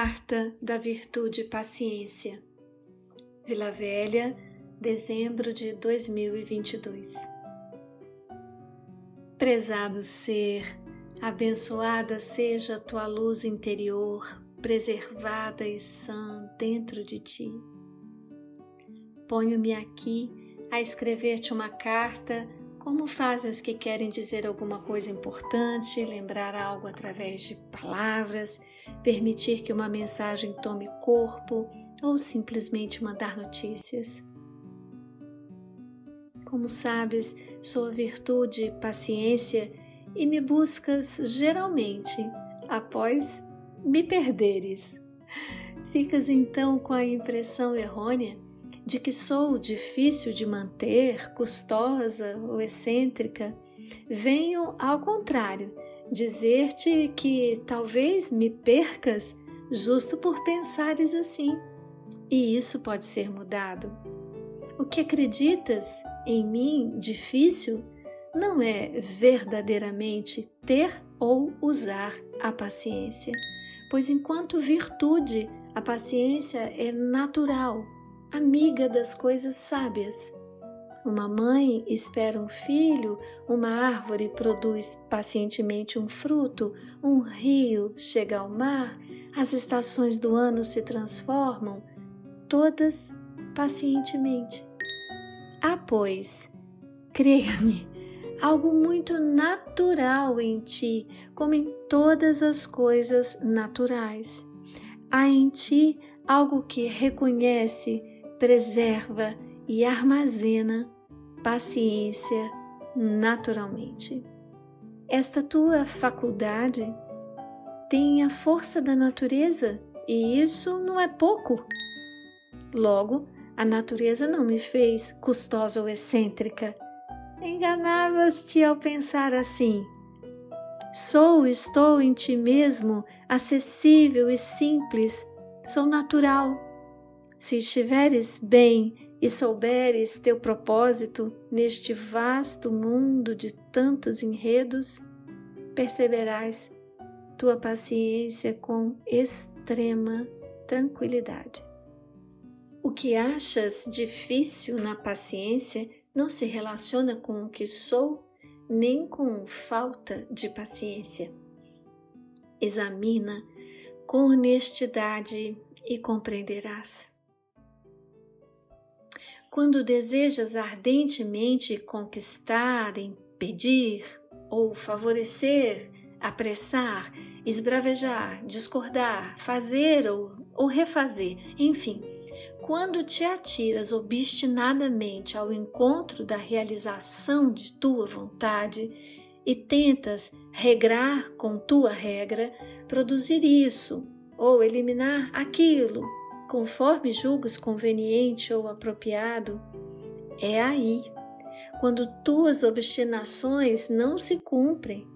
Carta da Virtude Paciência. Vila Velha, dezembro de 2022. Prezado ser, abençoada seja a tua luz interior, preservada e sã dentro de ti. Ponho-me aqui a escrever-te uma carta como fazem os que querem dizer alguma coisa importante, lembrar algo através de palavras, permitir que uma mensagem tome corpo ou simplesmente mandar notícias? Como sabes, sou a virtude paciência e me buscas geralmente após me perderes. Ficas então com a impressão errônea de que sou difícil de manter, custosa ou excêntrica, venho, ao contrário, dizer-te que talvez me percas justo por pensares assim. E isso pode ser mudado. O que acreditas em mim difícil não é verdadeiramente ter ou usar a paciência, pois enquanto virtude, a paciência é natural amiga das coisas sábias. Uma mãe espera um filho, uma árvore produz pacientemente um fruto, um rio chega ao mar, as estações do ano se transformam, todas pacientemente. Há, pois, creia-me, algo muito natural em ti, como em todas as coisas naturais. Há em ti algo que reconhece preserva e armazena paciência naturalmente. Esta tua faculdade tem a força da natureza e isso não é pouco. Logo, a natureza não me fez custosa ou excêntrica. Enganavas-te ao pensar assim. Sou, estou em ti mesmo, acessível e simples, sou natural. Se estiveres bem e souberes teu propósito neste vasto mundo de tantos enredos, perceberás tua paciência com extrema tranquilidade. O que achas difícil na paciência não se relaciona com o que sou, nem com falta de paciência. Examina com honestidade e compreenderás. Quando desejas ardentemente conquistar, impedir ou favorecer, apressar, esbravejar, discordar, fazer ou, ou refazer, enfim, quando te atiras obstinadamente ao encontro da realização de tua vontade e tentas regrar com tua regra, produzir isso ou eliminar aquilo conforme julgas conveniente ou apropriado, é aí, quando tuas obstinações não se cumprem,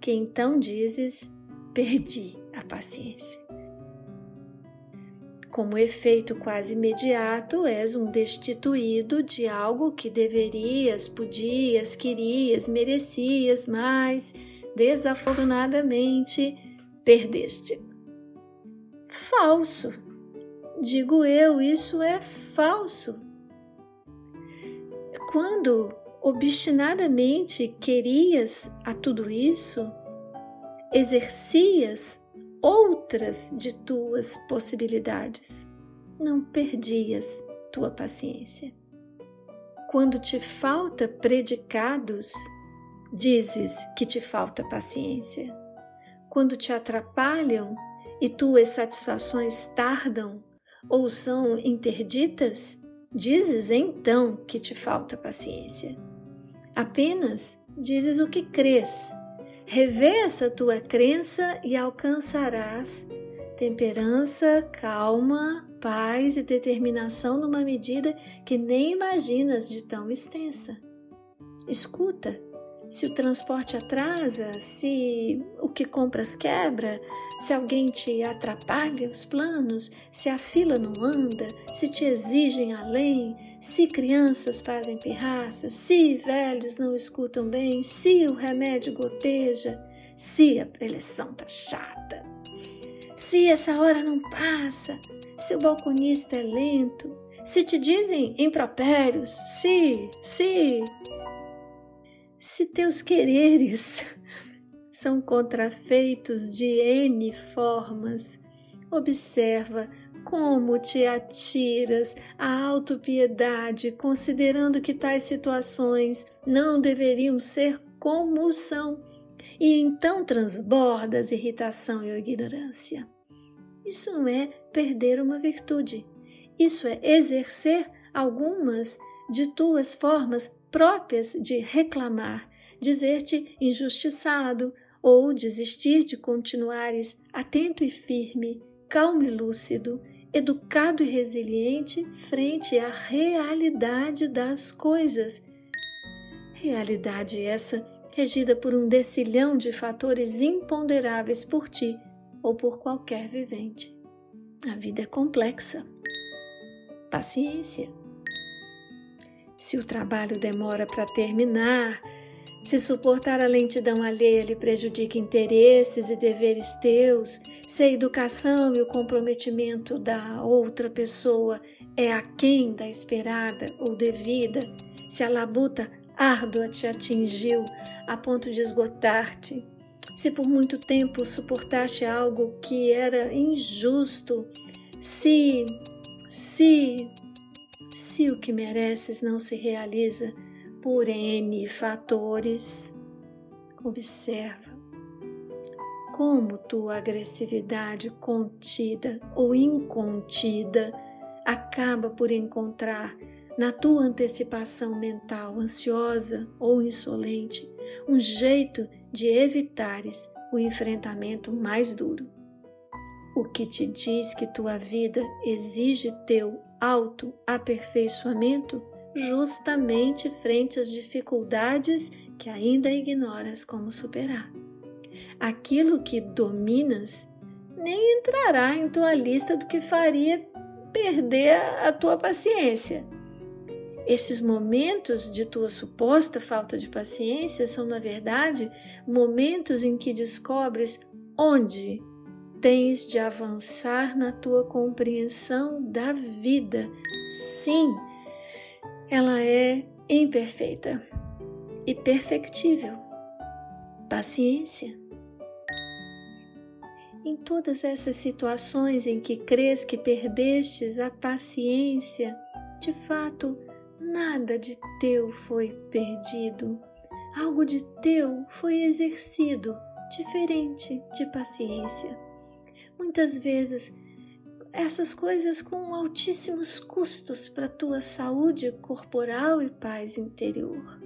que então dizes: perdi a paciência. Como efeito quase imediato, és um destituído de algo que deverias, podias, querias, merecias, mas desafortunadamente perdeste. Falso! Digo eu, isso é falso. Quando obstinadamente querias a tudo isso, exercias outras de tuas possibilidades, não perdias tua paciência. Quando te falta predicados, dizes que te falta paciência. Quando te atrapalham e tuas satisfações tardam, ou são interditas, dizes então que te falta paciência. Apenas dizes o que crês. Revê essa tua crença e alcançarás temperança, calma, paz e determinação numa medida que nem imaginas de tão extensa. Escuta se o transporte atrasa, se o que compras quebra, se alguém te atrapalha os planos, se a fila não anda, se te exigem além, se crianças fazem pirraças, se velhos não escutam bem, se o remédio goteja, se a preleção tá chata. Se essa hora não passa, se o balconista é lento, se te dizem impropérios, se, se, se teus quereres são contrafeitos de N formas, observa como te atiras à autopiedade, considerando que tais situações não deveriam ser como são, e então transbordas irritação e ignorância. Isso não é perder uma virtude, isso é exercer algumas de tuas formas próprias de reclamar, dizer-te injustiçado ou desistir de continuares atento e firme, calmo e lúcido, educado e resiliente frente à realidade das coisas. Realidade essa regida por um decilhão de fatores imponderáveis por ti ou por qualquer vivente. A vida é complexa paciência. Se o trabalho demora para terminar, se suportar a lentidão alheia lhe prejudica interesses e deveres teus, se a educação e o comprometimento da outra pessoa é aquém da esperada ou devida, se a labuta árdua te atingiu a ponto de esgotar-te, se por muito tempo suportaste algo que era injusto, se se, se o que mereces não se realiza por N fatores, observa como tua agressividade contida ou incontida acaba por encontrar na tua antecipação mental ansiosa ou insolente um jeito de evitares o enfrentamento mais duro. O que te diz que tua vida exige teu auto-aperfeiçoamento justamente frente às dificuldades que ainda ignoras como superar. Aquilo que dominas nem entrará em tua lista do que faria perder a tua paciência. Estes momentos de tua suposta falta de paciência são, na verdade, momentos em que descobres onde tens de avançar na tua compreensão da vida. Sim, ela é imperfeita e perfectível. Paciência. Em todas essas situações em que crês que perdestes a paciência, de fato, nada de teu foi perdido. Algo de teu foi exercido, diferente de paciência muitas vezes essas coisas com altíssimos custos para tua saúde corporal e paz interior.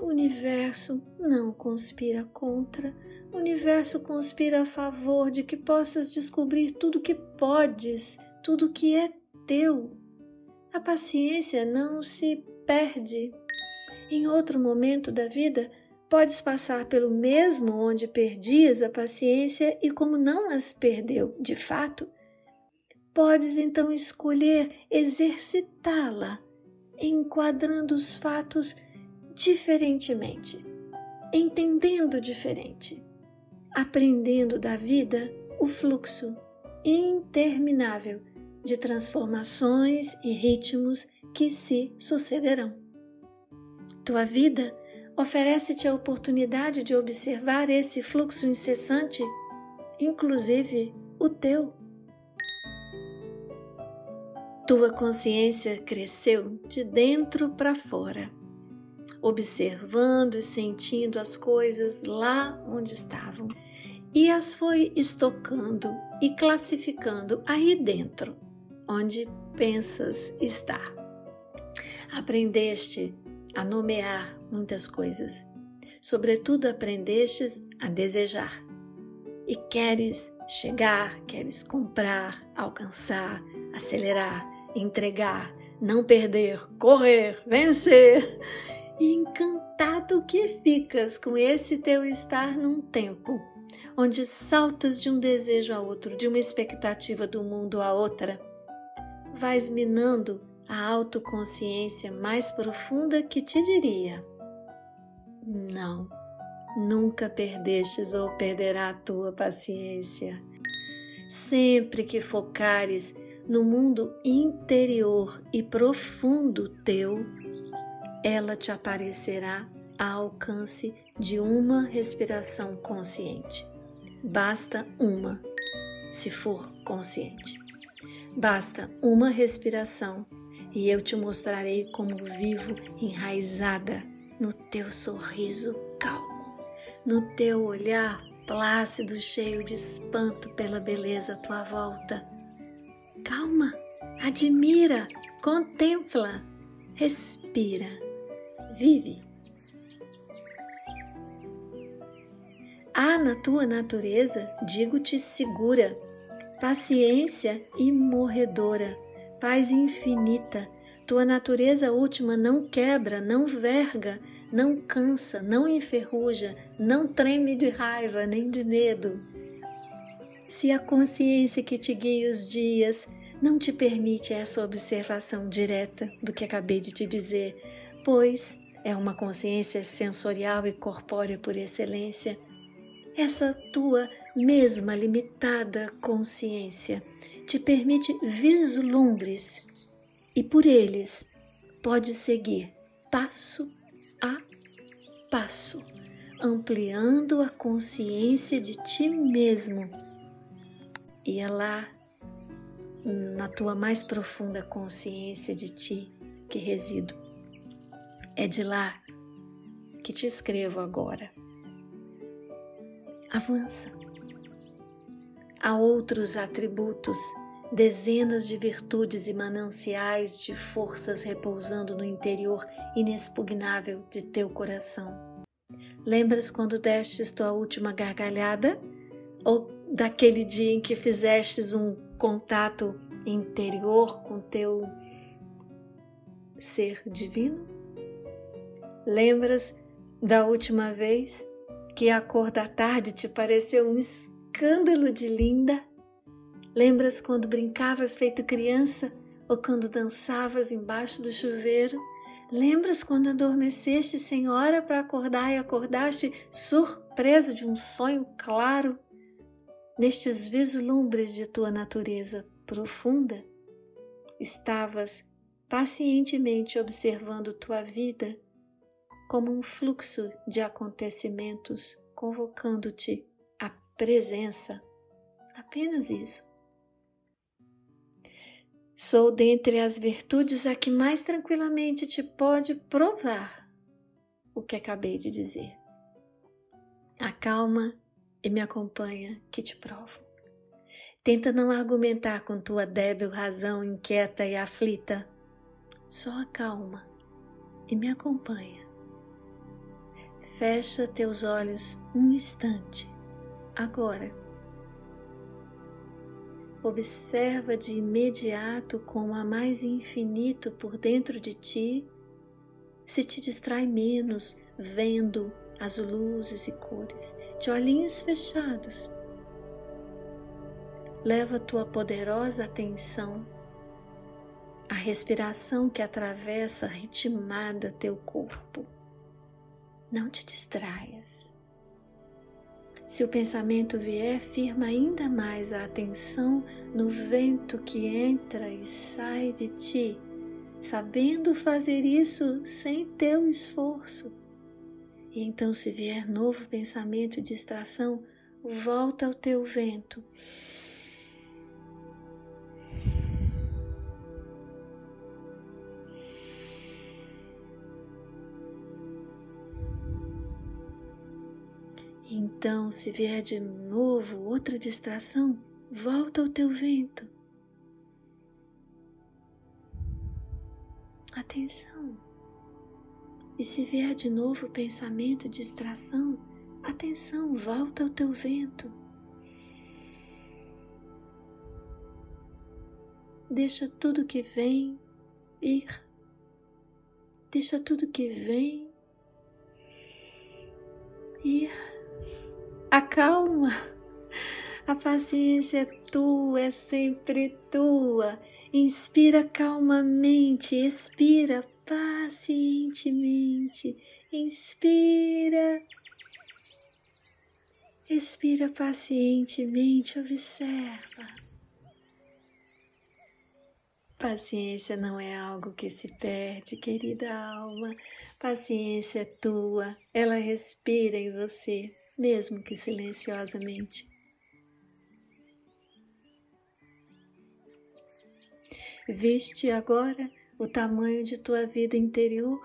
O universo não conspira contra, o universo conspira a favor de que possas descobrir tudo que podes, tudo que é teu. A paciência não se perde. Em outro momento da vida, Podes passar pelo mesmo onde perdias a paciência e, como não as perdeu de fato, podes então escolher exercitá-la, enquadrando os fatos diferentemente, entendendo diferente, aprendendo da vida o fluxo interminável de transformações e ritmos que se sucederão. Tua vida oferece-te a oportunidade de observar esse fluxo incessante, inclusive o teu. Tua consciência cresceu de dentro para fora, observando e sentindo as coisas lá onde estavam, e as foi estocando e classificando aí dentro, onde pensas estar. Aprendeste a nomear muitas coisas. Sobretudo aprendestes a desejar. E queres chegar, queres comprar, alcançar, acelerar, entregar, não perder, correr, vencer. E encantado que ficas com esse teu estar num tempo onde saltas de um desejo a outro, de uma expectativa do mundo a outra, vais minando a autoconsciência mais profunda que te diria: Não, nunca perdestes ou perderá a tua paciência. sempre que focares no mundo interior e profundo teu, ela te aparecerá ao alcance de uma respiração consciente. Basta uma, se for consciente. Basta uma respiração e eu te mostrarei como vivo enraizada no teu sorriso calmo, no teu olhar plácido, cheio de espanto pela beleza à tua volta. Calma, admira, contempla, respira, vive. Há na tua natureza, digo-te, segura, paciência e morredora, paz infinita. Tua natureza última não quebra, não verga, não cansa, não enferruja, não treme de raiva nem de medo. Se a consciência que te guia os dias não te permite essa observação direta do que acabei de te dizer, pois é uma consciência sensorial e corpórea por excelência, essa tua mesma limitada consciência te permite vislumbres e por eles pode seguir passo a passo, ampliando a consciência de ti mesmo. E é lá, na tua mais profunda consciência de ti, que resido. É de lá que te escrevo agora avança. Há outros atributos, dezenas de virtudes e mananciais de forças repousando no interior inexpugnável de teu coração. Lembras quando destes tua última gargalhada? Ou daquele dia em que fizestes um contato interior com teu ser divino? Lembras da última vez que a cor da tarde te pareceu um escândalo de linda? Lembras quando brincavas feito criança ou quando dançavas embaixo do chuveiro? Lembras quando adormeceste sem hora para acordar e acordaste surpreso de um sonho claro? Nestes vislumbres de tua natureza profunda, estavas pacientemente observando tua vida como um fluxo de acontecimentos convocando-te presença. Apenas isso. Sou dentre as virtudes a que mais tranquilamente te pode provar o que acabei de dizer. Acalma e me acompanha que te provo. Tenta não argumentar com tua débil razão inquieta e aflita. Só acalma e me acompanha Fecha teus olhos um instante, agora. Observa de imediato como há mais infinito por dentro de ti, se te distrai menos vendo as luzes e cores, de olhinhos fechados. Leva tua poderosa atenção à respiração que atravessa ritmada teu corpo não te distraias. Se o pensamento vier, firma ainda mais a atenção no vento que entra e sai de ti, sabendo fazer isso sem teu esforço. E então, se vier novo pensamento e distração, volta ao teu vento Então, se vier de novo outra distração, volta ao teu vento. Atenção. E se vier de novo pensamento, distração, atenção, volta ao teu vento. Deixa tudo que vem ir. Deixa tudo que vem ir. Acalma. A paciência é tua, é sempre tua. Inspira calmamente, expira pacientemente. Inspira, Respira pacientemente, observa. Paciência não é algo que se perde, querida alma. Paciência é tua, ela respira em você, mesmo que silenciosamente. Viste agora o tamanho de tua vida interior?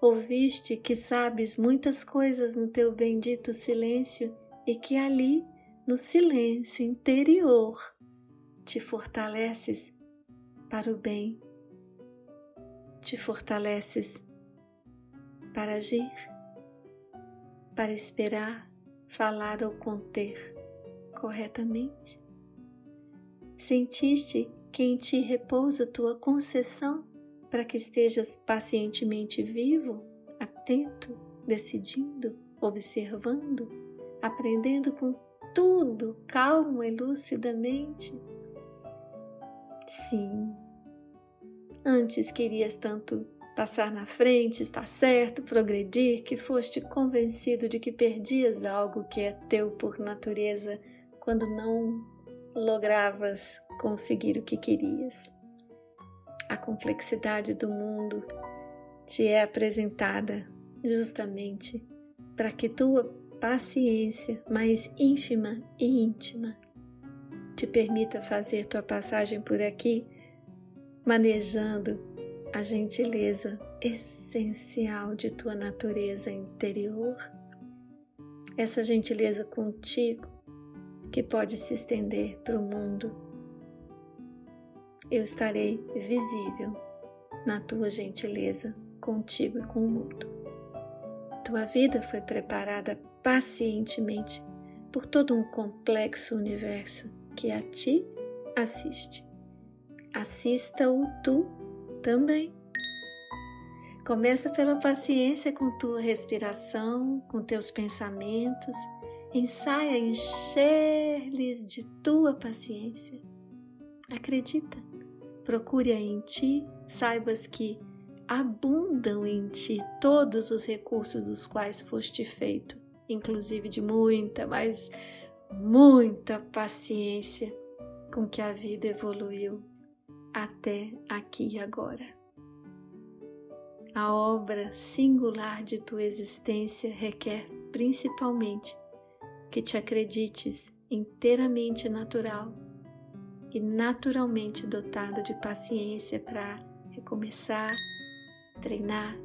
Ouviste que sabes muitas coisas no teu bendito silêncio e que ali, no silêncio interior, te fortaleces para o bem, te fortaleces para agir, para esperar, falar ou conter corretamente. Sentiste que em ti repousa tua concessão para que estejas pacientemente vivo, atento, decidindo, observando, aprendendo com tudo calmo e lucidamente Sim. Antes querias tanto passar na frente, estar certo, progredir, que foste convencido de que perdias algo que é teu por natureza quando não logravas conseguir o que querias. A complexidade do mundo te é apresentada justamente para que tua paciência mais ínfima e íntima te permita fazer tua passagem por aqui, manejando a gentileza essencial de tua natureza interior, essa gentileza contigo que pode se estender para o mundo. Eu estarei visível na tua gentileza contigo e com o mundo. Tua vida foi preparada pacientemente por todo um complexo universo que a ti assiste. Assista-o tu também. Começa pela paciência com tua respiração, com teus pensamentos. Ensaia encher-lhes de tua paciência. Acredita, procure em ti, saibas que abundam em ti todos os recursos dos quais foste feito, inclusive de muita, mas muita paciência com que a vida evoluiu até aqui e agora. A obra singular de tua existência requer principalmente que te acredites inteiramente natural e naturalmente dotado de paciência para recomeçar, treinar,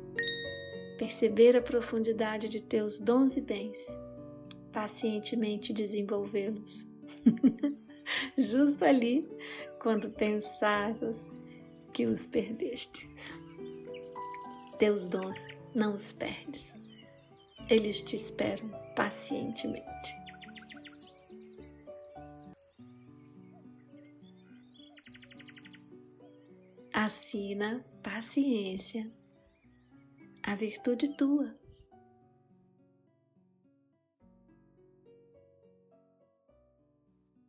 perceber a profundidade de teus dons e bens pacientemente desenvolvê-los. Justo ali, quando pensavas que os perdeste. Teus dons não os perdes, eles te esperam pacientemente. Assina paciência, a virtude tua.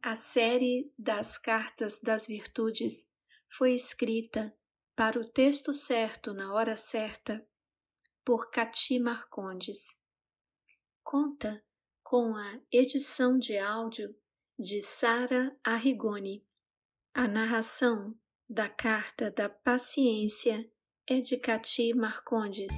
A série das Cartas das Virtudes foi escrita para o texto certo na hora certa por Cati Marcondes. Conta com a edição de áudio de Sara Arrigoni. A narração da Carta da Paciência é de Cati Marcondes.